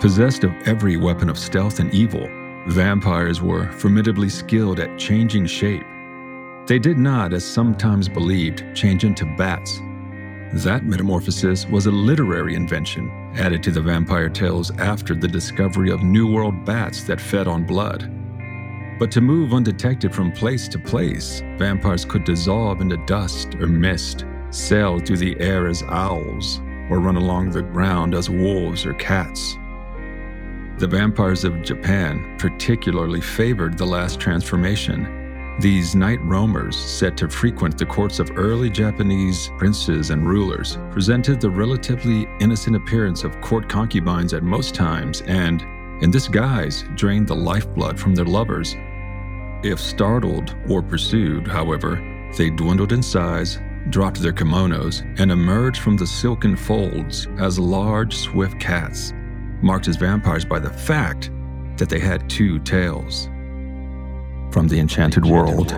Possessed of every weapon of stealth and evil, vampires were formidably skilled at changing shape. They did not, as sometimes believed, change into bats. That metamorphosis was a literary invention added to the vampire tales after the discovery of New World bats that fed on blood. But to move undetected from place to place, vampires could dissolve into dust or mist, sail through the air as owls, or run along the ground as wolves or cats. The vampires of Japan particularly favored the last transformation. These night roamers, said to frequent the courts of early Japanese princes and rulers, presented the relatively innocent appearance of court concubines at most times and, in this guise, drained the lifeblood from their lovers. If startled or pursued, however, they dwindled in size, dropped their kimonos, and emerged from the silken folds as large, swift cats marked as vampires by the fact that they had two tails. From the Enchanted World.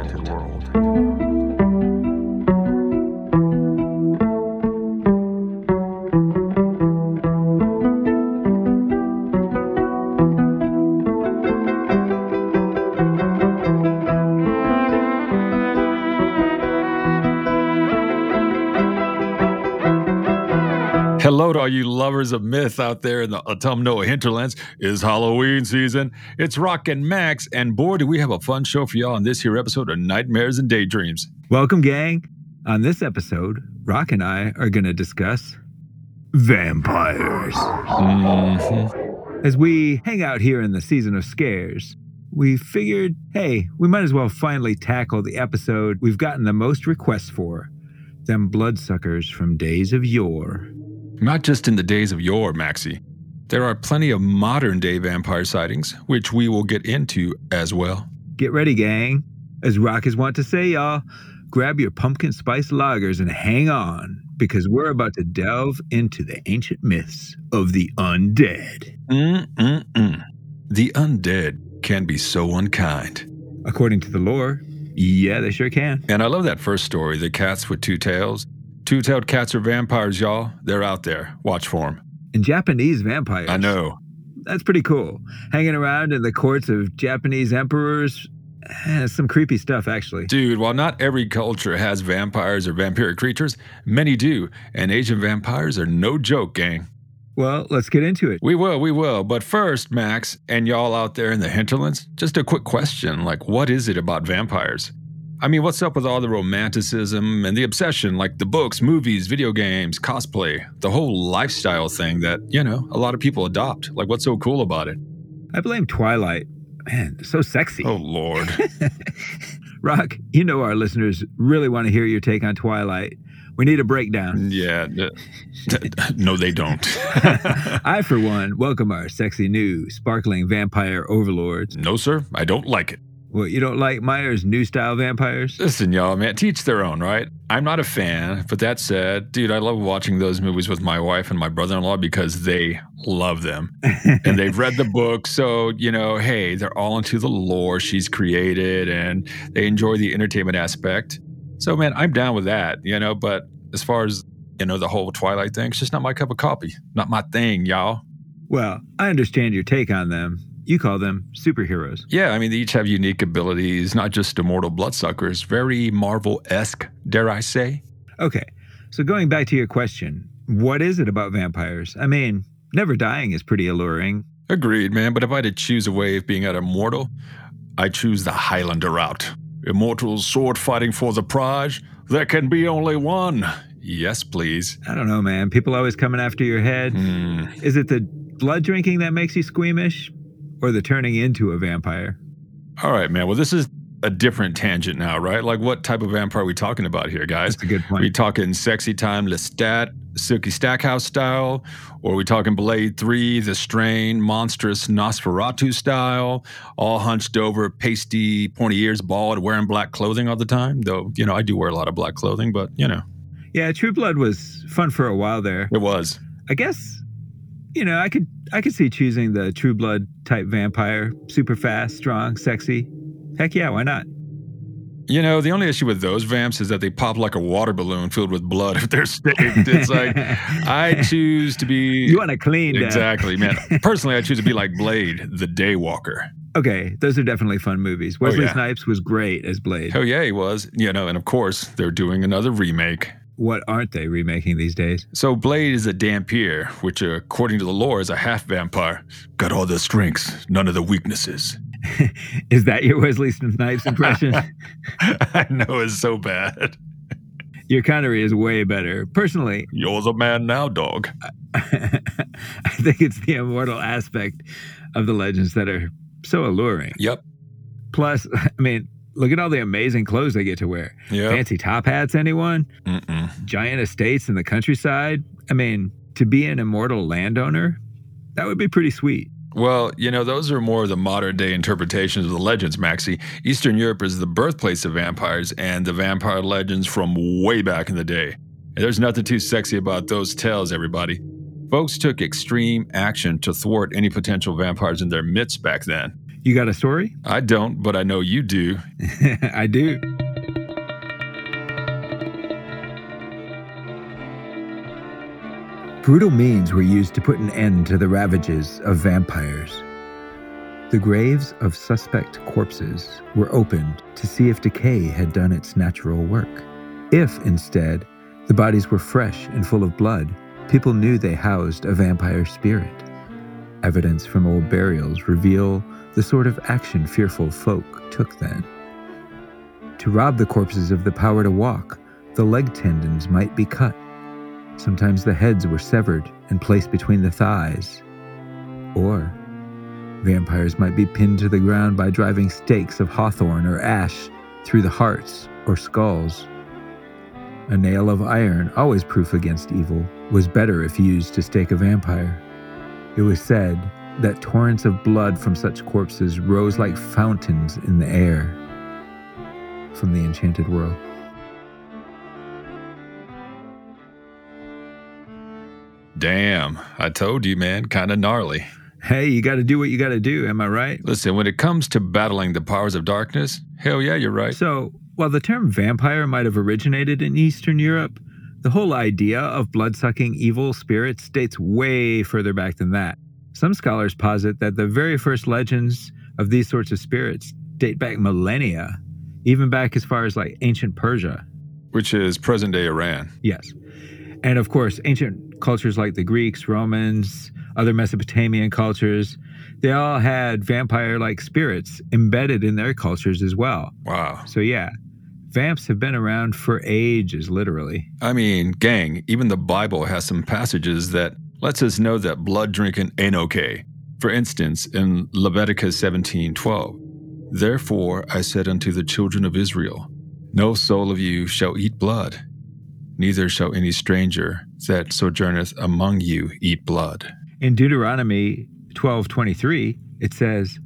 All you lovers of myth out there in the autumnal hinterlands. It's Halloween season. It's Rock and Max, and boy, do we have a fun show for y'all on this here episode of Nightmares and Daydreams. Welcome, gang. On this episode, Rock and I are going to discuss vampires. Mhm. As we hang out here in the season of scares, we figured, hey, we might as well finally tackle the episode we've gotten the most requests for them bloodsuckers from days of yore. Not just in the days of yore, Maxie. There are plenty of modern day vampire sightings, which we will get into as well. Get ready, gang. As Rock is wont to say, y'all, grab your pumpkin spice lagers and hang on, because we're about to delve into the ancient myths of the undead. Mm-mm-mm. The undead can be so unkind. According to the lore, yeah, they sure can. And I love that first story, the cats with two tails. Two tailed cats are vampires, y'all. They're out there. Watch for them. And Japanese vampires. I know. That's pretty cool. Hanging around in the courts of Japanese emperors. eh, some creepy stuff, actually. Dude, while not every culture has vampires or vampiric creatures, many do. And Asian vampires are no joke, gang. Well, let's get into it. We will, we will. But first, Max, and y'all out there in the hinterlands, just a quick question like, what is it about vampires? I mean, what's up with all the romanticism and the obsession, like the books, movies, video games, cosplay, the whole lifestyle thing that, you know, a lot of people adopt? Like, what's so cool about it? I blame Twilight. Man, so sexy. Oh, Lord. Rock, you know our listeners really want to hear your take on Twilight. We need a breakdown. yeah. uh, no, they don't. I, for one, welcome our sexy new, sparkling vampire overlords. no, sir, I don't like it. What, you don't like Meyer's new style vampires? Listen, y'all, man, teach their own, right? I'm not a fan, but that said, dude, I love watching those movies with my wife and my brother in law because they love them. and they've read the book. So, you know, hey, they're all into the lore she's created and they enjoy the entertainment aspect. So, man, I'm down with that, you know, but as far as, you know, the whole Twilight thing, it's just not my cup of coffee. Not my thing, y'all. Well, I understand your take on them. You call them superheroes. Yeah, I mean, they each have unique abilities, not just immortal bloodsuckers, very Marvel esque, dare I say. Okay, so going back to your question, what is it about vampires? I mean, never dying is pretty alluring. Agreed, man. But if I had to choose a way of being an immortal, I choose the Highlander route. Immortals sword fighting for the prize. There can be only one. Yes, please. I don't know, man. People always coming after your head. Hmm. Is it the blood drinking that makes you squeamish? Or the turning into a vampire? All right, man. Well, this is a different tangent now, right? Like, what type of vampire are we talking about here, guys? That's a good point. Are we talking sexy time Lestat, Sookie Stackhouse style? Or are we talking Blade 3, the strain, monstrous Nosferatu style? All hunched over, pasty, pointy ears, bald, wearing black clothing all the time? Though, you know, I do wear a lot of black clothing, but, you know, Yeah, True Blood was fun for a while there. it was. I guess, you know, I could I could see choosing the True Blood type vampire, super fast, strong, sexy. Heck yeah, why not? You know, the only issue with those vamps is that they pop like a water balloon filled with blood if they're staked. It's like I choose to be You want to clean exactly, man. Personally, I choose to be like Blade, the Daywalker. Okay, those are definitely fun movies. Oh, Wesley Oh, yeah. Snipes was great as Blade. Oh yeah, he was. You know, and of course, they're doing another remake. What aren't they remaking these days? So Blade is a Dhampir, which according to the lore is a half vampire. Got all the strengths, none of the weaknesses. Is that your Wesley Snipes impression? I know it's so bad. your Connery is way better. Personally, You're the man now, dog. I think it's the immortal aspect of the legends that are so alluring. Yep. Plus, I mean, look at all the amazing clothes they get to wear. Yep. Fancy top hats, anyone? Mm-mm. Giant estates in the countryside? I mean, to be an immortal landowner, that would be pretty sweet. Well, you know, those are more the modern day interpretations of the legends, Maxie. Eastern Europe is the birthplace of vampires and the vampire legends from way back in the day. And there's nothing too sexy about those tales, everybody. Folks took extreme action to thwart any potential vampires in their midst back then. You got a story? I don't, but I know you do. I do. Brutal means were used to put an end to the ravages of vampires. The graves of suspect corpses were opened to see if decay had done its natural work. If, instead, the bodies were fresh and full of blood, people knew they housed a vampire spirit. Evidence from old burials reveal the sort of action fearful folk took then. To rob the corpses of the power to walk, the leg tendons might be cut. Sometimes the heads were severed and placed between the thighs. Or vampires might be pinned to the ground by driving stakes of hawthorn or ash through the hearts or skulls. A nail of iron, always proof against evil, was better if used to stake a vampire. It was said that torrents of blood from such corpses rose like fountains in the air from the enchanted world. Damn, I told you, man, kind of gnarly. Hey, you got to do what you got to do, am I right? Listen, when it comes to battling the powers of darkness, hell yeah, you're right. So, while the term vampire might have originated in Eastern Europe, the whole idea of blood sucking evil spirits dates way further back than that. Some scholars posit that the very first legends of these sorts of spirits date back millennia, even back as far as like ancient Persia. Which is present day Iran. Yes. And of course, ancient cultures like the Greeks, Romans, other Mesopotamian cultures, they all had vampire like spirits embedded in their cultures as well. Wow. So, yeah, vamps have been around for ages, literally. I mean, gang, even the Bible has some passages that lets us know that blood drinking ain't okay. For instance, in Leviticus 17:12, Therefore I said unto the children of Israel, No soul of you shall eat blood, neither shall any stranger that sojourneth among you eat blood. In Deuteronomy 12:23, it says,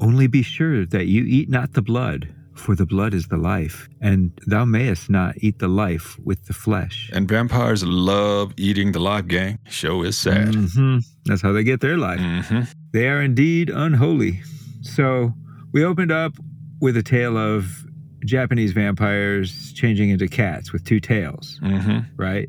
"Only be sure that you eat not the blood, for the blood is the life, and thou mayest not eat the life with the flesh." And vampires love eating the live gang. Show is sad. Mhm. That's how they get their life. hmm They are indeed unholy. So, we opened up with a tale of Japanese vampires changing into cats with two tails, hmm right?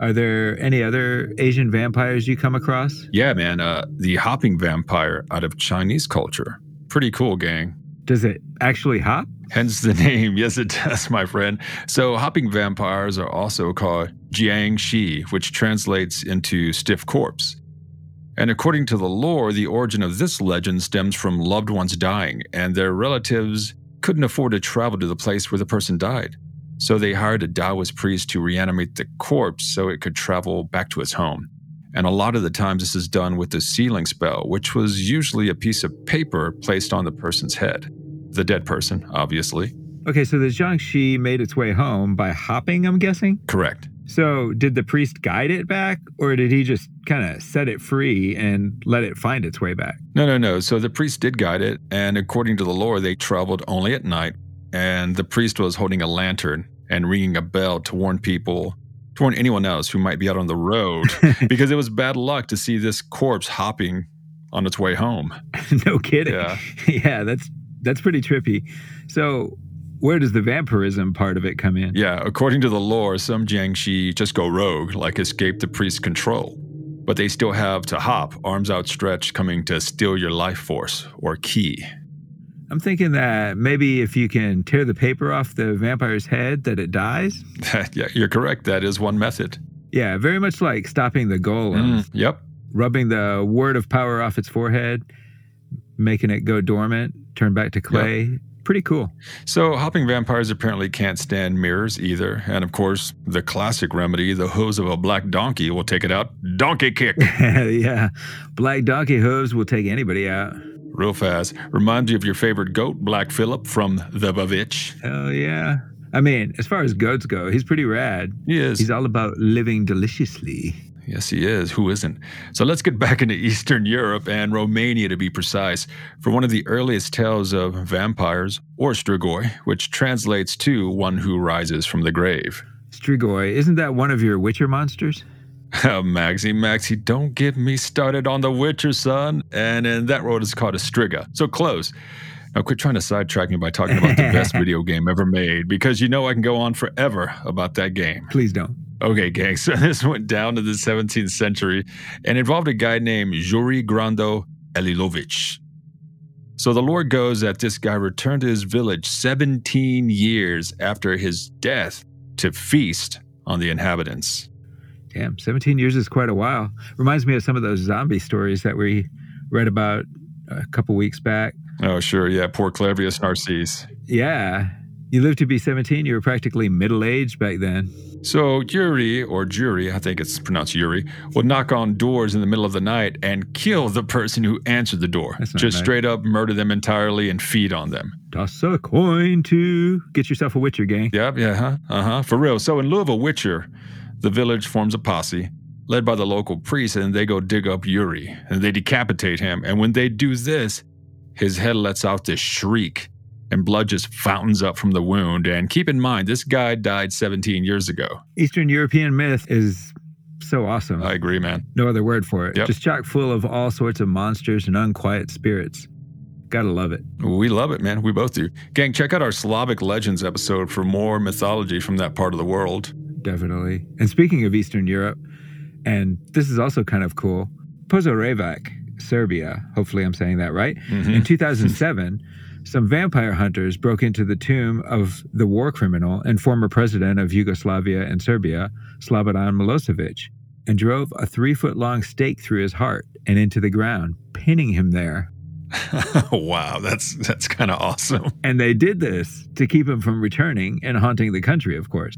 Are there any other Asian vampires you come across? Yeah, man. Uh, the hopping vampire out of Chinese culture. Pretty cool, gang. Does it actually hop? Hence the name. Yes, it does, my friend. So, hopping vampires are also called Jiang Shi, which translates into stiff corpse. And according to the lore, the origin of this legend stems from loved ones dying, and their relatives couldn't afford to travel to the place where the person died. So they hired a Taoist priest to reanimate the corpse so it could travel back to its home. And a lot of the times, this is done with the sealing spell, which was usually a piece of paper placed on the person's head. The dead person, obviously. Okay, so the Jiangshi made its way home by hopping, I'm guessing. Correct. So, did the priest guide it back, or did he just kind of set it free and let it find its way back? No, no, no. So the priest did guide it, and according to the lore, they traveled only at night, and the priest was holding a lantern and ringing a bell to warn people, to warn anyone else who might be out on the road, because it was bad luck to see this corpse hopping on its way home. no kidding. Yeah. yeah, that's that's pretty trippy. So, where does the vampirism part of it come in? Yeah, according to the lore, some Jiangshi just go rogue, like escape the priest's control. But they still have to hop, arms outstretched, coming to steal your life force or key. I'm thinking that maybe if you can tear the paper off the vampire's head, that it dies. yeah, you're correct. That is one method. Yeah, very much like stopping the golem. Mm, yep. Rubbing the word of power off its forehead, making it go dormant, turn back to clay. Yep. Pretty cool. So, hopping vampires apparently can't stand mirrors either. And of course, the classic remedy, the hooves of a black donkey, will take it out. Donkey kick. yeah. Black donkey hooves will take anybody out real fast. Reminds you of your favorite goat, Black Phillip from The Bavitch. Oh, yeah. I mean, as far as goats go, he's pretty rad. He is. He's all about living deliciously. Yes, he is. Who isn't? So let's get back into Eastern Europe and Romania to be precise, for one of the earliest tales of vampires, or Strigoi, which translates to one who rises from the grave. Strigoi, isn't that one of your Witcher monsters? Oh, Maxie, Maxie, don't get me started on The Witcher, son. And in that world, it's called a Striga. So close. Now, quit trying to sidetrack me by talking about the best video game ever made, because you know I can go on forever about that game. Please don't. Okay, gang. So this went down to the 17th century and involved a guy named Yuri Grando Alilovich. So the lore goes that this guy returned to his village 17 years after his death to feast on the inhabitants. Damn, 17 years is quite a while. Reminds me of some of those zombie stories that we read about a couple weeks back. Oh, sure. Yeah. Poor Clairvius Narcisse. Yeah. You lived to be 17. You were practically middle aged back then. So Yuri, or Jury, I think it's pronounced Yuri, would knock on doors in the middle of the night and kill the person who answered the door. Just nice. straight up murder them entirely and feed on them. Toss a coin to get yourself a Witcher gang. Yep, yeah, huh? Uh huh. For real. So in lieu of a Witcher, the village forms a posse led by the local priest, and they go dig up Yuri and they decapitate him. And when they do this, his head lets out this shriek and blood just fountains up from the wound. And keep in mind, this guy died 17 years ago. Eastern European myth is so awesome. I agree, man. No other word for it. Yep. Just chock full of all sorts of monsters and unquiet spirits. Gotta love it. We love it, man. We both do. Gang, check out our Slavic Legends episode for more mythology from that part of the world definitely. And speaking of Eastern Europe, and this is also kind of cool, Požarevac, Serbia, hopefully I'm saying that right, mm-hmm. in 2007, some vampire hunters broke into the tomb of the war criminal and former president of Yugoslavia and Serbia, Slobodan Milosevic, and drove a three foot long stake through his heart and into the ground, pinning him there. wow, that's that's kind of awesome. And they did this to keep him from returning and haunting the country, of course.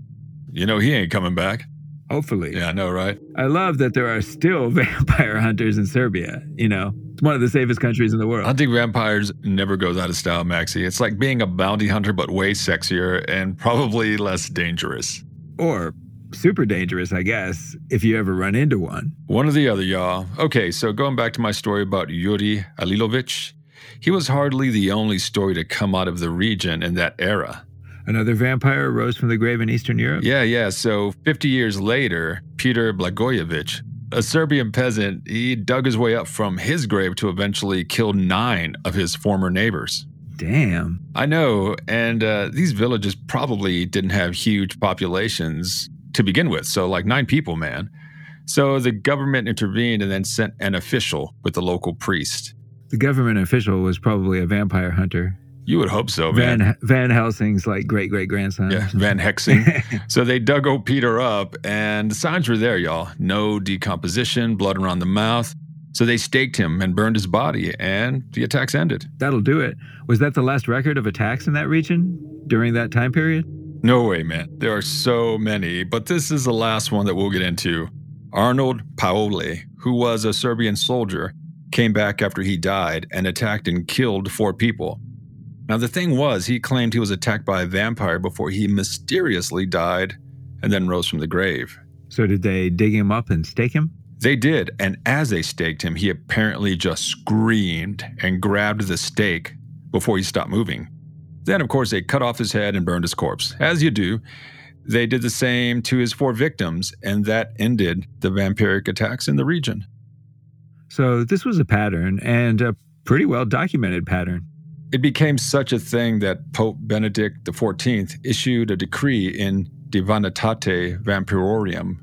You know he ain't coming back. Hopefully. Yeah, I know, right? I love that there are still vampire hunters in Serbia. You know, it's one of the safest countries in the world. Hunting vampires never goes out of style, Maxie. It's like being a bounty hunter, but way sexier and probably less dangerous. Or super dangerous, I guess, if you ever run into one. One or the other, y'all. Okay, so going back to my story about Yuri Alilovich, he was hardly the only story to come out of the region in that era. Another vampire rose from the grave in Eastern Europe? Yeah, yeah. So 50 years later, Peter Blagojevich, a Serbian peasant, he dug his way up from his grave to eventually kill nine of his former neighbors. Damn. I know. And uh, these villages probably didn't have huge populations to begin with. So, like nine people, man. So the government intervened and then sent an official with the local priest. The government official was probably a vampire hunter. You would hope so, man. Van, Van Helsing's like great great grandson. Yeah, Van Hexing. so they dug old Peter up, and the signs were there, y'all. No decomposition, blood around the mouth. So they staked him and burned his body, and the attacks ended. That'll do it. Was that the last record of attacks in that region during that time period? No way, man. There are so many, but this is the last one that we'll get into. Arnold Paole, who was a Serbian soldier, came back after he died and attacked and killed four people. Now, the thing was, he claimed he was attacked by a vampire before he mysteriously died and then rose from the grave. So, did they dig him up and stake him? They did, and as they staked him, he apparently just screamed and grabbed the stake before he stopped moving. Then, of course, they cut off his head and burned his corpse, as you do. They did the same to his four victims, and that ended the vampiric attacks in the region. So, this was a pattern, and a pretty well documented pattern. It became such a thing that Pope Benedict XIV issued a decree in Divinitate Vampirorum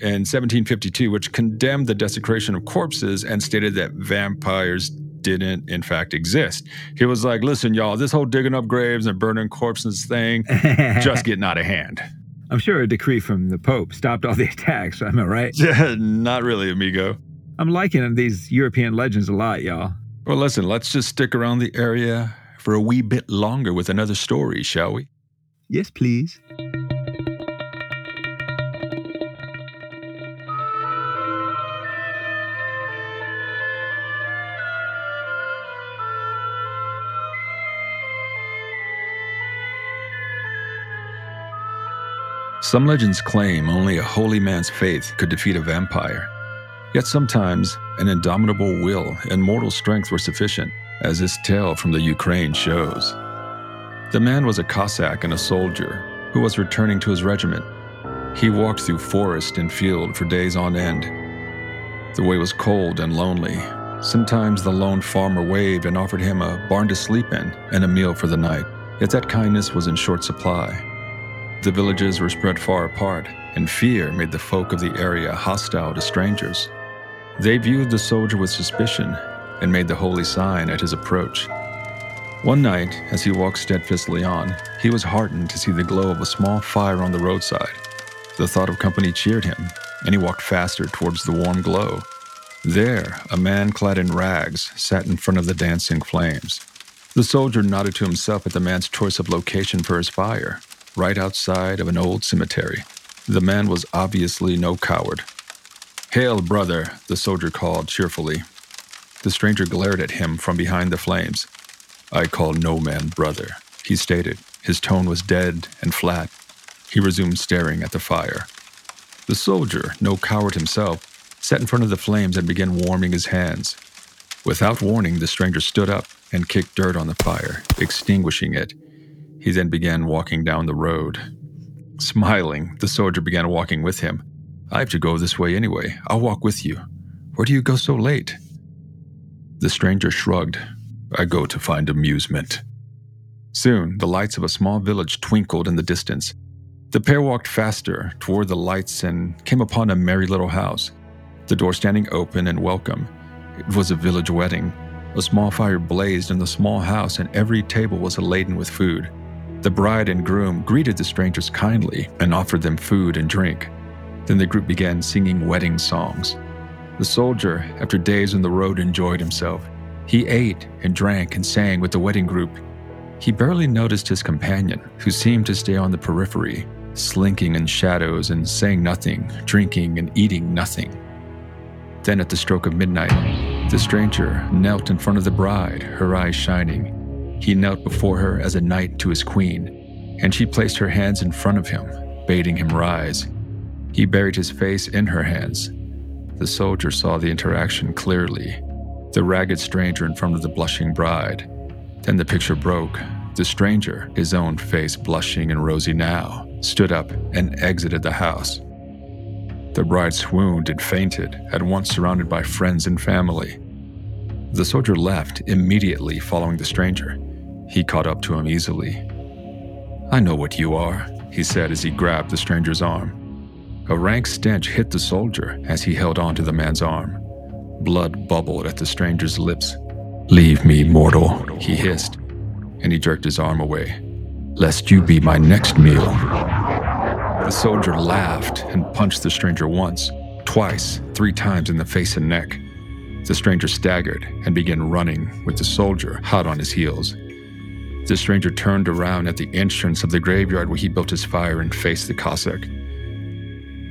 in 1752, which condemned the desecration of corpses and stated that vampires didn't, in fact, exist. He was like, listen, y'all, this whole digging up graves and burning corpses thing, just getting out of hand. I'm sure a decree from the Pope stopped all the attacks, am I right? Yeah, not really, amigo. I'm liking these European legends a lot, y'all. Well, listen, let's just stick around the area for a wee bit longer with another story, shall we? Yes, please. Some legends claim only a holy man's faith could defeat a vampire. Yet sometimes an indomitable will and mortal strength were sufficient, as this tale from the Ukraine shows. The man was a Cossack and a soldier who was returning to his regiment. He walked through forest and field for days on end. The way was cold and lonely. Sometimes the lone farmer waved and offered him a barn to sleep in and a meal for the night, yet that kindness was in short supply. The villages were spread far apart, and fear made the folk of the area hostile to strangers. They viewed the soldier with suspicion and made the holy sign at his approach. One night, as he walked steadfastly on, he was heartened to see the glow of a small fire on the roadside. The thought of company cheered him, and he walked faster towards the warm glow. There, a man clad in rags sat in front of the dancing flames. The soldier nodded to himself at the man's choice of location for his fire right outside of an old cemetery. The man was obviously no coward. Hail, brother, the soldier called cheerfully. The stranger glared at him from behind the flames. I call no man brother, he stated. His tone was dead and flat. He resumed staring at the fire. The soldier, no coward himself, sat in front of the flames and began warming his hands. Without warning, the stranger stood up and kicked dirt on the fire, extinguishing it he then began walking down the road. Smiling, the soldier began walking with him. I have to go this way anyway. I'll walk with you. Where do you go so late? The stranger shrugged. I go to find amusement. Soon, the lights of a small village twinkled in the distance. The pair walked faster toward the lights and came upon a merry little house, the door standing open and welcome. It was a village wedding. A small fire blazed in the small house, and every table was laden with food. The bride and groom greeted the strangers kindly and offered them food and drink. Then the group began singing wedding songs. The soldier, after days on the road, enjoyed himself. He ate and drank and sang with the wedding group. He barely noticed his companion, who seemed to stay on the periphery, slinking in shadows and saying nothing, drinking and eating nothing. Then, at the stroke of midnight, the stranger knelt in front of the bride, her eyes shining. He knelt before her as a knight to his queen, and she placed her hands in front of him, bidding him rise. He buried his face in her hands. The soldier saw the interaction clearly the ragged stranger in front of the blushing bride. Then the picture broke. The stranger, his own face blushing and rosy now, stood up and exited the house. The bride swooned and fainted, at once surrounded by friends and family. The soldier left immediately following the stranger. He caught up to him easily. I know what you are, he said as he grabbed the stranger's arm. A rank stench hit the soldier as he held on to the man's arm. Blood bubbled at the stranger's lips. Leave me, mortal, he hissed, and he jerked his arm away. Lest you be my next meal. The soldier laughed and punched the stranger once, twice, three times in the face and neck. The stranger staggered and began running, with the soldier hot on his heels. The stranger turned around at the entrance of the graveyard where he built his fire and faced the Cossack.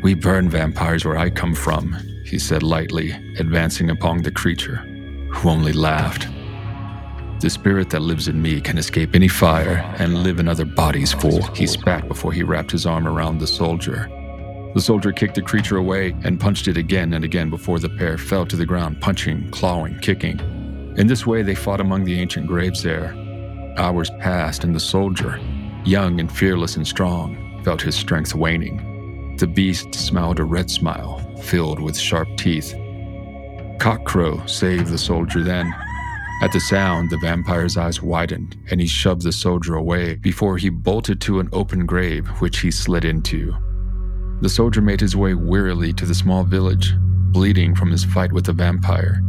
We burn vampires where I come from, he said lightly, advancing upon the creature, who only laughed. The spirit that lives in me can escape any fire and live in other bodies, fool, he spat before he wrapped his arm around the soldier. The soldier kicked the creature away and punched it again and again before the pair fell to the ground, punching, clawing, kicking. In this way, they fought among the ancient graves there, Hours passed, and the soldier, young and fearless and strong, felt his strength waning. The beast smiled a red smile, filled with sharp teeth. Cockcrow saved the soldier then. At the sound, the vampire's eyes widened and he shoved the soldier away before he bolted to an open grave, which he slid into. The soldier made his way wearily to the small village, bleeding from his fight with the vampire.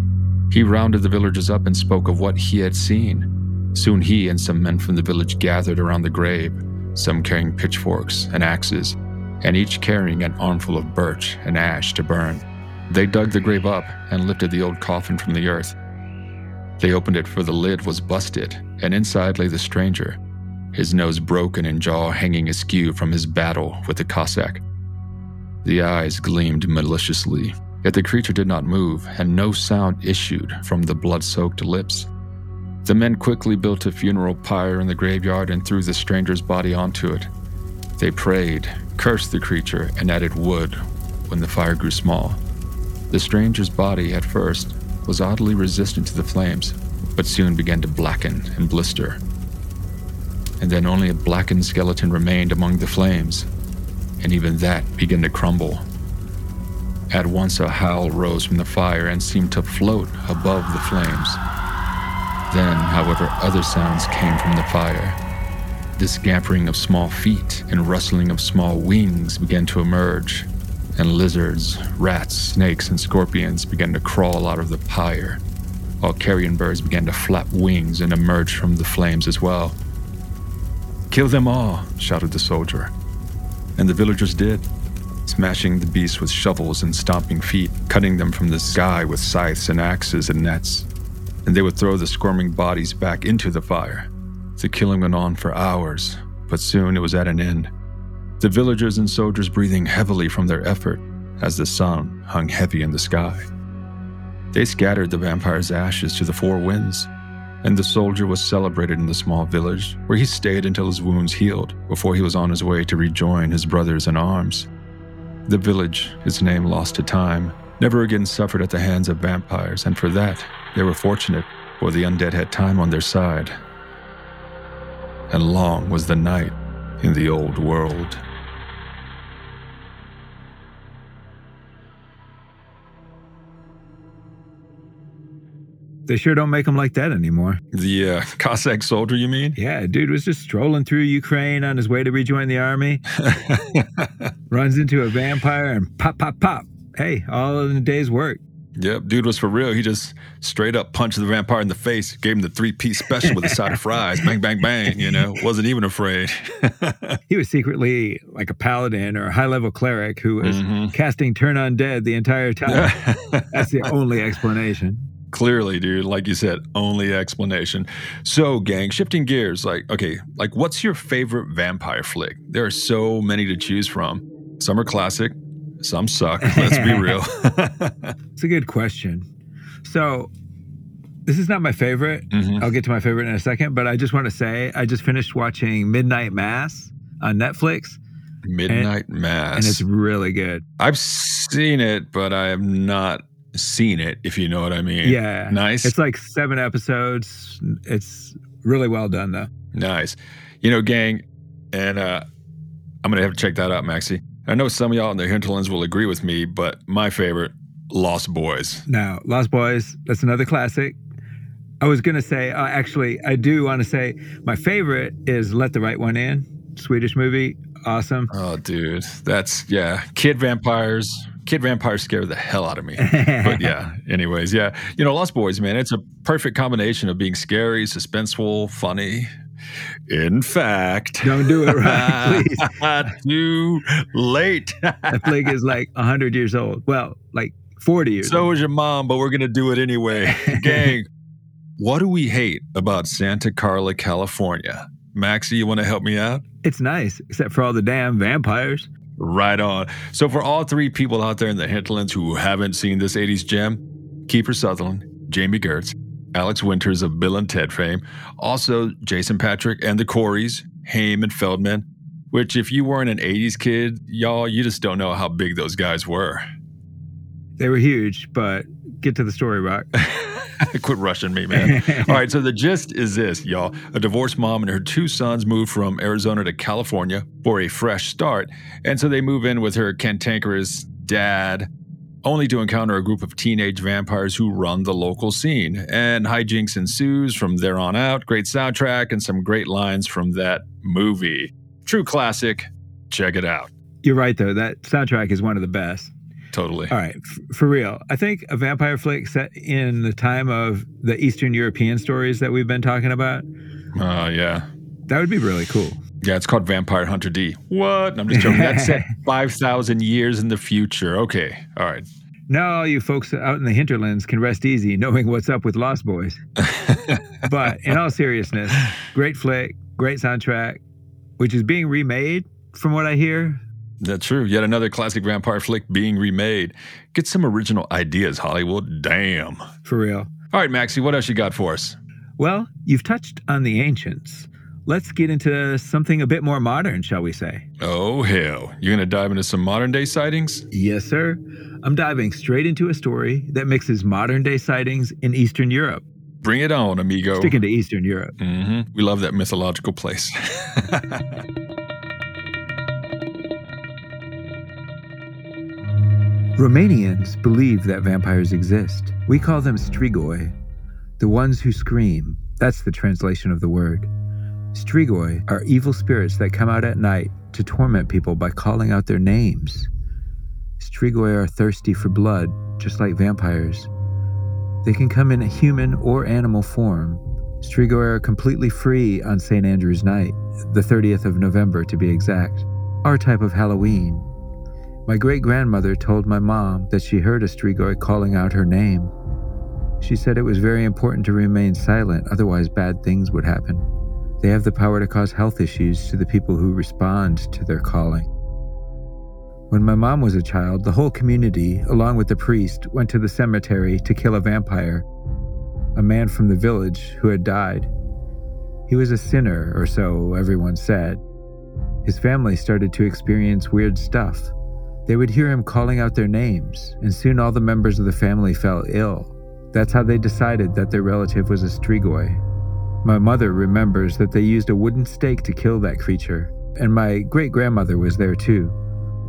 He rounded the villagers up and spoke of what he had seen. Soon he and some men from the village gathered around the grave, some carrying pitchforks and axes, and each carrying an armful of birch and ash to burn. They dug the grave up and lifted the old coffin from the earth. They opened it, for the lid was busted, and inside lay the stranger, his nose broken and jaw hanging askew from his battle with the Cossack. The eyes gleamed maliciously, yet the creature did not move, and no sound issued from the blood soaked lips. The men quickly built a funeral pyre in the graveyard and threw the stranger's body onto it. They prayed, cursed the creature, and added wood when the fire grew small. The stranger's body, at first, was oddly resistant to the flames, but soon began to blacken and blister. And then only a blackened skeleton remained among the flames, and even that began to crumble. At once, a howl rose from the fire and seemed to float above the flames. Then, however, other sounds came from the fire. The scampering of small feet and rustling of small wings began to emerge, and lizards, rats, snakes, and scorpions began to crawl out of the pyre, while carrion birds began to flap wings and emerge from the flames as well. Kill them all, shouted the soldier. And the villagers did, smashing the beasts with shovels and stomping feet, cutting them from the sky with scythes and axes and nets. And they would throw the squirming bodies back into the fire. The killing went on for hours, but soon it was at an end. The villagers and soldiers breathing heavily from their effort as the sun hung heavy in the sky. They scattered the vampire's ashes to the four winds, and the soldier was celebrated in the small village, where he stayed until his wounds healed before he was on his way to rejoin his brothers in arms. The village, its name lost to time, never again suffered at the hands of vampires, and for that they were fortunate, for the undead had time on their side. And long was the night in the old world. They sure don't make them like that anymore. The uh, Cossack soldier, you mean? Yeah, dude was just strolling through Ukraine on his way to rejoin the army. Runs into a vampire and pop, pop, pop. Hey, all in a day's work. Yep, dude was for real. He just straight up punched the vampire in the face, gave him the three piece special with a side of fries. Bang, bang, bang. You know, wasn't even afraid. he was secretly like a paladin or a high level cleric who was mm-hmm. casting Turn Undead the entire time. That's the only explanation. Clearly, dude, like you said, only explanation. So, gang, shifting gears, like, okay, like what's your favorite vampire flick? There are so many to choose from. Some are classic, some suck. Let's be real. it's a good question. So, this is not my favorite. Mm-hmm. I'll get to my favorite in a second, but I just want to say I just finished watching Midnight Mass on Netflix. Midnight and, Mass. And it's really good. I've seen it, but I have not seen it, if you know what I mean. Yeah. Nice. It's like seven episodes. It's really well done, though. Nice. You know, gang, and uh, I'm going to have to check that out, Maxie. I know some of y'all in the hinterlands will agree with me, but my favorite, Lost Boys. Now, Lost Boys, that's another classic. I was going to say, uh, actually, I do want to say my favorite is Let the Right One In, Swedish movie. Awesome. Oh, dude. That's, yeah. Kid vampires, Kid Vampires scare the hell out of me. but yeah, anyways, yeah. You know, Lost Boys, man, it's a perfect combination of being scary, suspenseful, funny. In fact, don't do it right, please. too late. that flick is like 100 years old. Well, like 40 years So old. is your mom, but we're going to do it anyway. Gang, what do we hate about Santa Carla, California? Maxie, you want to help me out? It's nice, except for all the damn vampires. Right on. So, for all three people out there in the hinterlands who haven't seen this 80s gem, Kiefer Sutherland, Jami Gertz, Alex Winters of Bill and Ted fame, also Jason Patric and the Coreys, Haim and Feldman, which, if you weren't an 80s kid, y'all, you just don't know how big those guys were. They were huge, but get to the story, Rock. Quit rushing me, man. All right, so the gist is this, y'all. A divorced mom and her two sons moved from Arizona to California for a fresh start. And so they move in with her cantankerous dad. Only to encounter a group of teenage vampires who run the local scene. And hijinks ensues from there on out. Great soundtrack and some great lines from that movie. True classic. Check it out. You're right, though. That soundtrack is one of the best. Totally. All right, f- for real. I think a vampire flick set in the time of the Eastern European stories that we've been talking about, Uh, yeah. that would be really cool. Yeah, it's called Vampire Hunter D. What? I'm just joking. That's set 5,000 years in the future. Okay. All right. Now, all you folks out in the hinterlands can rest easy knowing what's up with Lost Boys. but in all seriousness, great flick, great soundtrack, which is being remade from what I hear. That's true. Yet another classic vampire flick being remade. Get some original ideas, Hollywood. Damn. For real. All right, Maxie, what else you got for us? Well, you've touched on the ancients. Let's get into something a bit more modern, shall we say? Oh, hell. You're going to dive into some modern day sightings? Yes, sir. I'm diving straight into a story that mixes modern day sightings in Eastern Europe. Bring it on, amigo. Sticking to Eastern Europe. hmm We love that mythological place. Romanians believe that vampires exist. We call them strigoi, the ones who scream. That's the translation of the word. Strigoi are evil spirits that come out at night to torment people by calling out their names. Strigoi are thirsty for blood, just like vampires. They can come in human or animal form. Strigoi are completely free on St. Andrew's night, the 30th of November to be exact, our type of Halloween. My great grandmother told my mom that she heard a strigoi calling out her name. She said it was very important to remain silent, otherwise, bad things would happen. They have the power to cause health issues to the people who respond to their calling. When my mom was a child, the whole community, along with the priest, went to the cemetery to kill a vampire, a man from the village who had died. He was a sinner, or so everyone said. His family started to experience weird stuff. They would hear him calling out their names, and soon all the members of the family fell ill. That's how they decided that their relative was a strigoi. My mother remembers that they used a wooden stake to kill that creature, and my great grandmother was there too.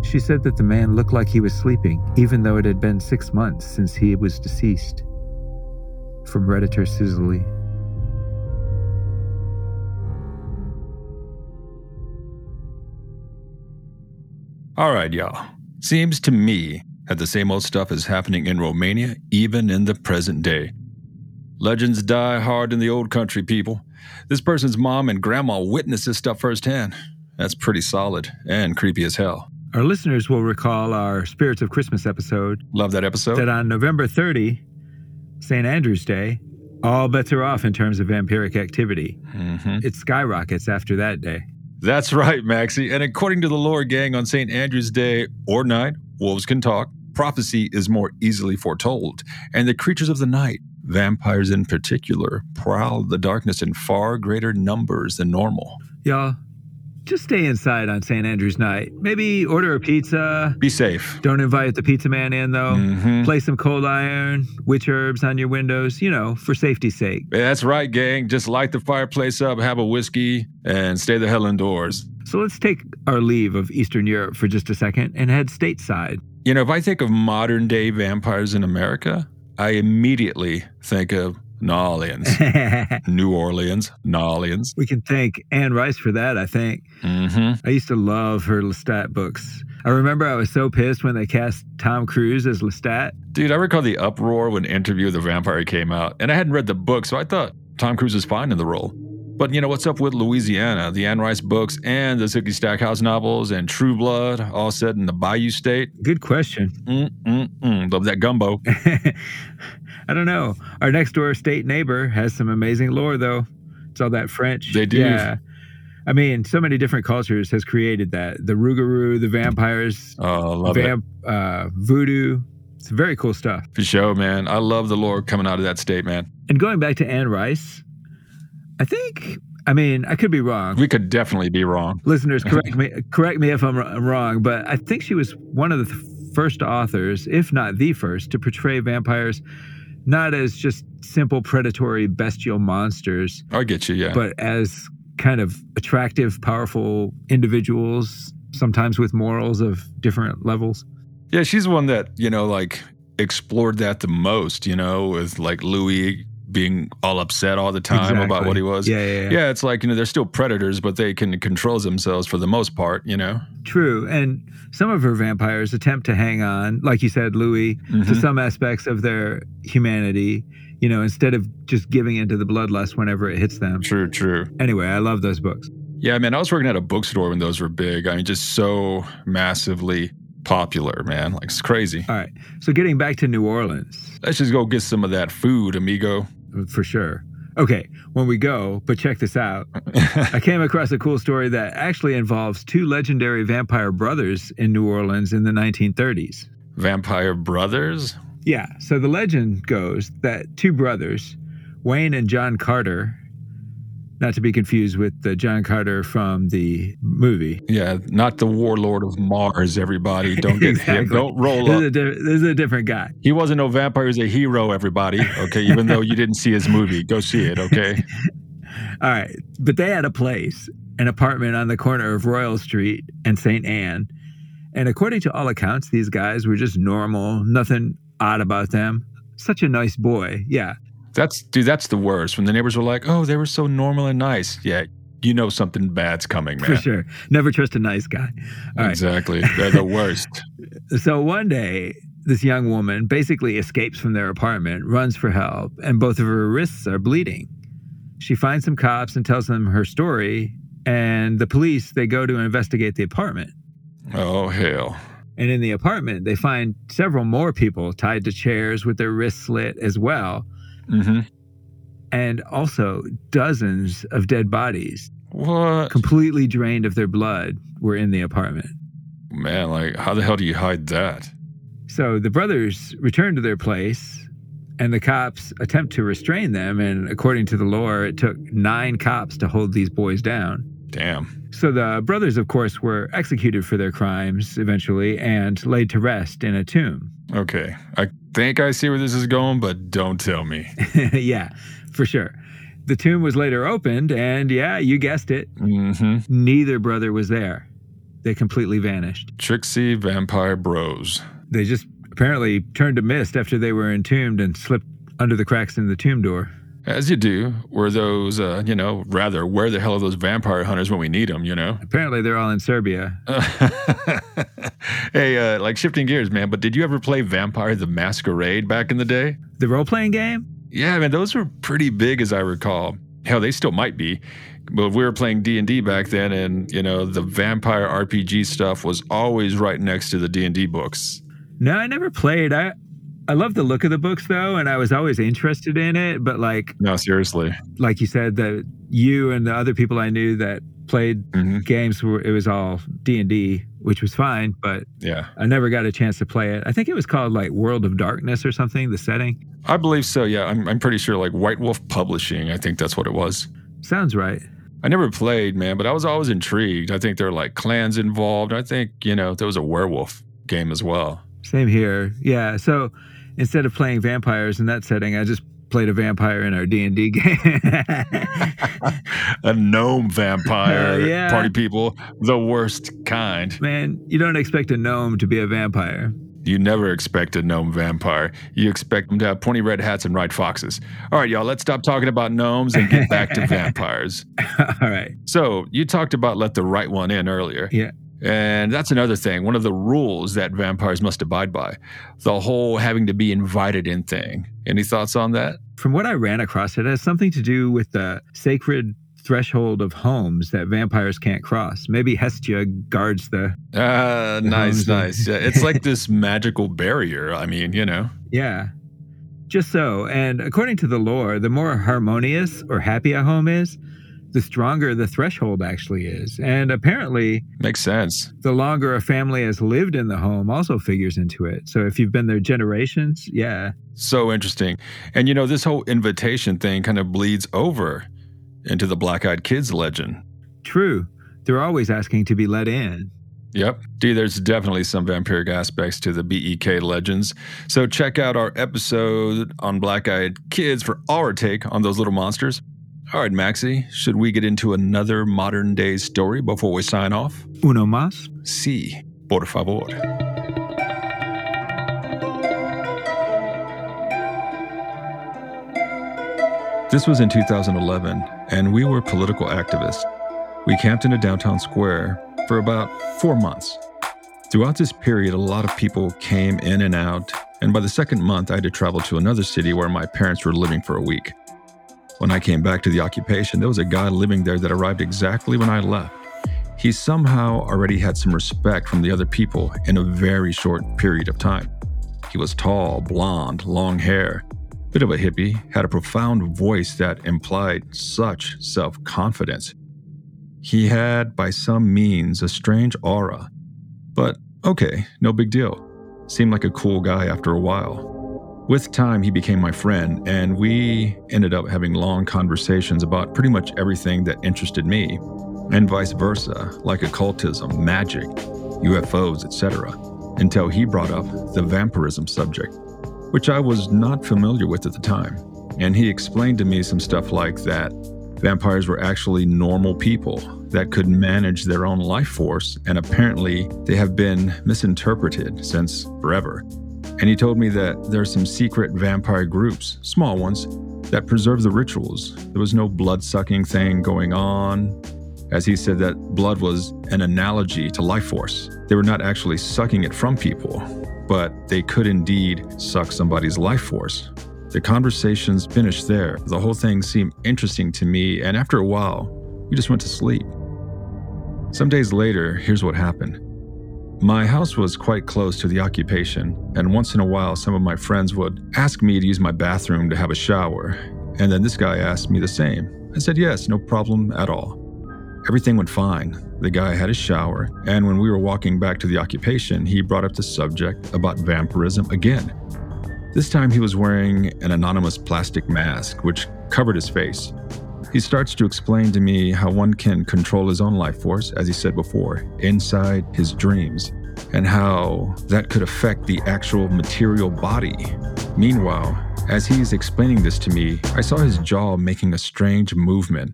She said that the man looked like he was sleeping, even though it had been six months since he was deceased. From Redditor Sicily. All right, y'all. Seems to me that the same old stuff is happening in Romania, even in the present day. Legends die hard in the old country, people. This person's mom and grandma witnessed this stuff firsthand. That's pretty solid and creepy as hell. Our listeners will recall our Spirits of Christmas episode Love that episode. that on November 30, St. Andrew's Day, all bets are off in terms of vampiric activity. Mhm. It skyrockets after that day. That's right, Maxie. And according to the lore gang on St. Andrew's Day or night, wolves can talk, prophecy is more easily foretold, and the creatures of the night, vampires in particular, prowl the darkness in far greater numbers than normal. Y'all, just stay inside on St. Andrew's night. Maybe order a pizza. Be safe. Don't invite the pizza man in, though. Mhm. Play some cold iron, witch herbs on your windows, you know, for safety's sake. That's right, gang. Just light the fireplace up, have a whiskey, and stay the hell indoors. So let's take our leave of Eastern Europe for just a second and head stateside. You know, if I think of modern day vampires in America, I immediately think of New Orleans. New Orleans, New Orleans. we can thank Anne Rice for that, I think. Mm-hmm. I used to love her Lestat books. I remember I was so pissed when they cast Tom Cruise as Lestat. Dude, I recall the uproar when Interview the Vampire came out, and I hadn't read the book, so I thought Tom Cruise was fine in the role. But you know what's up with Louisiana? The Anne Rice books and the Sookie Stackhouse novels and True Blood, all set in the Bayou State. Good question. Mm-mm-mm. Love that gumbo. I don't know. Our next door state neighbor has some amazing lore, though. It's all that French. They do. Yeah. I mean, so many different cultures has created that. The Rougarou, the vampires, Oh, love it. uh, voodoo. It's very cool stuff. For sure, man. I love the lore coming out of that state, man. And going back to Anne Rice, I think, I mean, I could be wrong. We could definitely be wrong. Listeners, correct me, correct me if I'm wrong, but I think she was one of the first authors, if not the first, to portray vampires not as just simple predatory bestial monsters, I get you, yeah. but as kind of attractive, powerful individuals, sometimes with morals of different levels. Yeah, she's the one that, you know, like explored that the most, you know, with like Louis being all upset all the time about what he was. Yeah, yeah, yeah. Yeah, it's like, you know, they're still predators, but they can control themselves for the most part, you know? True. And some of her vampires attempt to hang on, like you said, Louis, to Mhm. some aspects of their humanity, you know, instead of just giving into the bloodlust whenever it hits them. True, true. Anyway, I love those books. Yeah, man, I was working at a bookstore when those were big. I mean, just so massively popular, man. Like, it's crazy. All right. So getting back to New Orleans, Let's just go get some of that food, amigo. For sure. Okay, when we go, but check this out. I came across a cool story that actually involves two legendary vampire brothers in New Orleans in the 1930s. Vampire Brothers? Yeah, so the legend goes that two brothers, Wayne and John Carter, not to be confused with the John Carter from the movie. Yeah, not the warlord of Mars, everybody. Don't get him. Exactly. Don't roll This is, up. a di- this is a different guy. He wasn't no vampire. He was a hero, everybody. Okay, even though you didn't see his movie, go see it, okay? All right, but they had a place, an apartment on the corner of Royal Street and St. Anne. And according to all accounts, these guys were just normal, nothing odd about them. Such a nice boy. Yeah, That's, dude, that's the worst. When the neighbors were like, oh, they were so normal and nice. Yeah, you know something bad's coming, man. for sure. Never trust a nice guy. All right. Exactly. They're the worst. So one day, this young woman basically escapes from their apartment, runs for help, and both of her wrists are bleeding. She finds some cops and tells them her story, and the police they go to investigate the apartment. Oh, hell. And in the apartment, they find several more people tied to chairs with their wrists slit as well, hmm and also dozens of dead bodies, What? completely drained of their blood, were in the apartment. Man, like, how the hell do you hide that? So the brothers return to their place, and the cops attempt to restrain them. And according to the lore, it took nine cops to hold these boys down. Damn. So the brothers, of course, were executed for their crimes eventually and laid to rest in a tomb. Okay. I think I see where this is going, but don't tell me. yeah, for sure. The tomb was later opened, and yeah, you guessed it, hmm neither brother was there. They completely vanished. Trixie Vampire Bros. They just apparently turned to mist after they were entombed and slipped under the cracks in the tomb door. As you do, were those, uh, you know, rather, where the hell are those vampire hunters when we need them, you know? Apparently, they're all in Serbia. hey, uh, like shifting gears, man, but did you ever play Vampire the Masquerade back in the day? The role playing game? Yeah, man, those were pretty big as I recall. Hell, they still might be. But we were playing D&D back then and, you know, the vampire RPG stuff was always right next to the D&D books. No, I never played. I I love the look of the books though, and I was always interested in it. But like No, seriously. like you said, that you and the other people I knew that played hmm games were it was all D and D, which was fine. But Yeah. I never got a chance to play it. I think it was called like World of Darkness or something. The setting I believe so, yeah. I'm, I'm pretty sure like White Wolf Publishing, I think that's what it was. sounds right. I never played, man, but I was always intrigued. I think there are like clans involved. I think, you know, there was a werewolf game as well. Same here. Yeah. So instead of playing vampires in that setting, I just played a vampire in our D and D game. a gnome vampire Uh, yeah. party people, the worst kind. Man, you don't expect a gnome to be a vampire. You never expect a gnome vampire. You expect them to have pointy red hats and ride foxes. All right, y'all, let's stop talking about gnomes and get back to vampires. all right. So, you talked about let the right one in earlier. Yeah. And that's another thing, one of the rules that vampires must abide by the whole having to be invited in thing. Any thoughts on that? From what I ran across, it has something to do with the sacred threshold of homes that vampires can't cross. Maybe Hestia guards the. Uh, The nice, nice. Yeah, it's like this magical barrier. I mean, you know. Yeah. Just so. And according to the lore, the more harmonious or happy a home is, the stronger the threshold actually is. And apparently, Makes sense. the longer a family has lived in the home also figures into it. So if you've been there generations, yeah. So interesting. And you know, this whole invitation thing kind of bleeds over into the Black Eyed Kids legend. True. They're always asking to be let in. Yep. Dude, there's definitely some vampiric aspects to the BEK legends. So check out our episode on Black Eyed Kids for our take on those little monsters. All right, Maxi, should we get into another modern day story before we sign off? Uno más? Sí, por favor. This was in 2011, and we were political activists. We camped in a downtown square for about four months. Throughout this period, a lot of people came in and out, and by the second month, I had to travel to another city where my parents were living for a week. When I came back to the occupation, there was a guy living there that arrived exactly when I left. He somehow already had some respect from the other people in a very short period of time. He was tall, blonde, long hair, bit of a hippie, had a profound voice that implied such self confidence. He had, by some means, a strange aura. But okay, no big deal. Seemed like a cool guy after a while. With time, he became my friend, and we ended up having long conversations about pretty much everything that interested me, and vice versa, like occultism, magic, UFOs, etc., until he brought up the vampirism subject which I was not familiar with at the time. And he explained to me some stuff like that vampires were actually normal people that could manage their own life force, and apparently they have been misinterpreted since forever. And he told me that there are some secret vampire groups, small ones, that preserve the rituals. There was no blood sucking thing going on. As he said, that blood was an analogy to life force. They were not actually sucking it from people, but they could indeed suck somebody's life force. The conversations finished there. The whole thing seemed interesting to me, and after a while, we just went to sleep. Some days later, here's what happened. My house was quite close to the occupation, and once in a while, some of my friends would ask me to use my bathroom to have a shower. And then this guy asked me the same. I said, yes, no problem at all. Everything went fine. The guy had a shower, and when we were walking back to the occupation, he brought up the subject about vampirism again. This time he was wearing an anonymous plastic mask, which covered his face. He starts to explain to me how one can control his own life force, as he said before, inside his dreams, and how that could affect the actual material body. Meanwhile, as he's explaining this to me, I saw his jaw making a strange movement,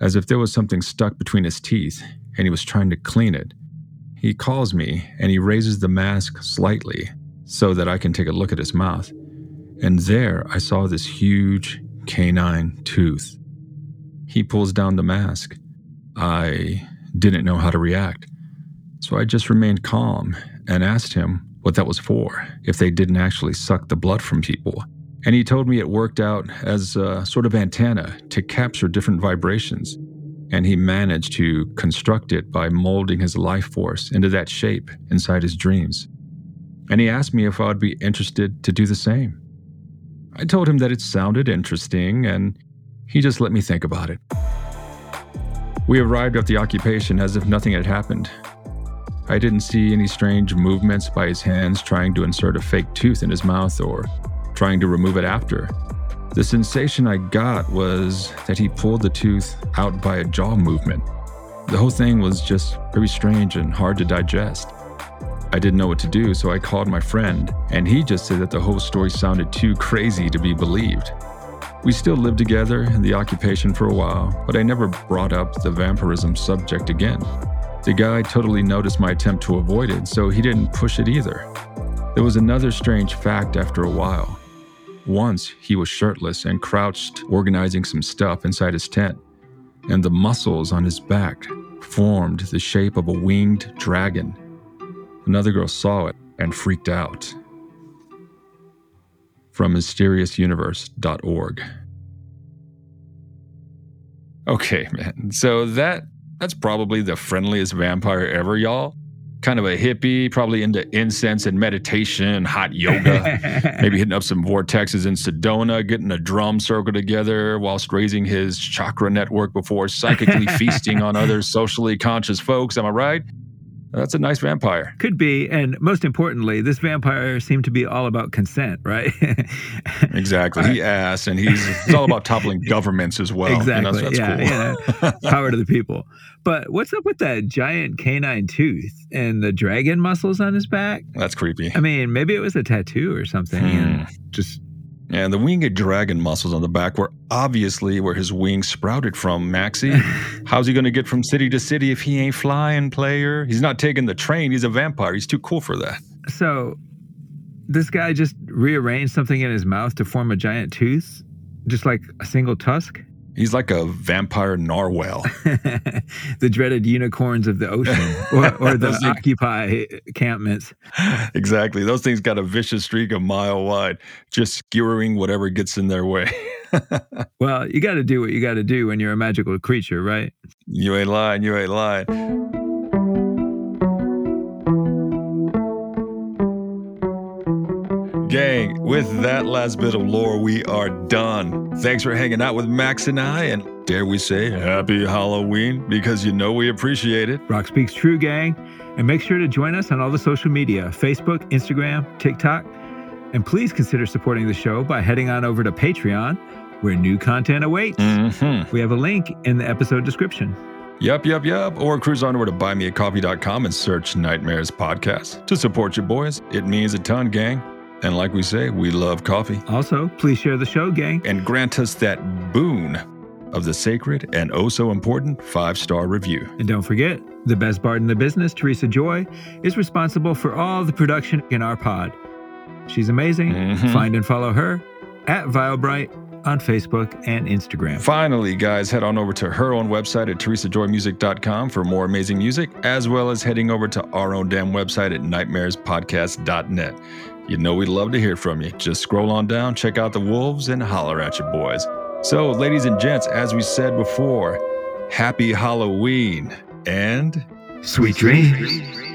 as if there was something stuck between his teeth, and he was trying to clean it. He calls me and he raises the mask slightly so that I can take a look at his mouth. And there I saw this huge canine tooth. He pulls down the mask. I didn't know how to react. So I just remained calm and asked him what that was for, if they didn't actually suck the blood from people. And he told me it worked out as a sort of antenna to capture different vibrations and he managed to construct it by molding his life force into that shape inside his dreams. And he asked me if I would be interested to do the same. I told him that it sounded interesting, and he just let me think about it. We arrived at the occupation as if nothing had happened. I didn't see any strange movements by his hands trying to insert a fake tooth in his mouth or trying to remove it after. The sensation I got was that he pulled the tooth out by a jaw movement. The whole thing was just very strange and hard to digest. I didn't know what to do, so I called my friend, and he just said that the whole story sounded too crazy to be believed. We still lived together in the occupation for a while, but I never brought up the vampirism subject again. The guy totally noticed my attempt to avoid it, so he didn't push it either. There was another strange fact after a while. Once he was shirtless and crouched organizing some stuff inside his tent, and the muscles on his back formed the shape of a winged dragon. Another girl saw it and freaked out. From mysteriousuniverse.org. Okay, man. So that that's probably the friendliest vampire ever, y'all kind of a hippie, probably into incense and meditation, hot yoga, maybe hitting up some vortexes in Sedona, getting a drum circle together whilst raising his chakra network before psychically feasting on other socially conscious folks. Am I right? That's a nice vampire. Could be. And most importantly, this vampire seemed to be all about consent, right? exactly. He asked, and he's it's all about toppling governments as well. Exactly. You know, so yeah, cool. yeah. Power to the people. But what's up with that giant canine tooth and the dragon muscles on his back? That's creepy. I mean, maybe it was a tattoo or something. Hmm. Just and the winged dragon muscles on the back were obviously where his wings sprouted from, Maxie. How's he going to get from city to city if he ain't flying, player? He's not taking the train. He's a vampire. He's too cool for that. So, this guy just rearranged something in his mouth to form a giant tooth? Just like a single tusk? He's like a vampire narwhal. the dreaded unicorns of the ocean or, or the things, Occupy encampments. Exactly. Those things got a vicious streak a mile wide, just skewering whatever gets in their way. well, you got to do what you got to do when you're a magical creature, right? You ain't lying. You ain't lying. Gang, with that last bit of lore, we are done. Thanks for hanging out with Max and I, and dare we say, happy Halloween, because you know we appreciate it. Rock Speaks True, gang. And make sure to join us on all the social media Facebook, Instagram, TikTok. And please consider supporting the show by heading on over to Patreon, where new content awaits. Mm-hmm. We have a link in the episode description. Yup, yup, yup. Or cruise on over to buymeacoffee.com and search Nightmares Podcast to support your boys. It means a ton, gang. And like we say, we love coffee. Also, please share the show, gang. And grant us that boon of the sacred and oh so important five star review. And don't forget, the best bard in the business, Teresa Joy, is responsible for all the production in our pod. She's amazing. Mm-hmm. Find and follow her at Vilebright on Facebook and Instagram. Finally, guys, head on over to her own website at teresajoymusic.com for more amazing music, as well as heading over to our own damn website at nightmarespodcast.net. You know we'd love to hear from you. Just scroll on down, check out the wolves, and holler at your boys. So, ladies and gents, as we said before, happy Halloween and sweet dreams.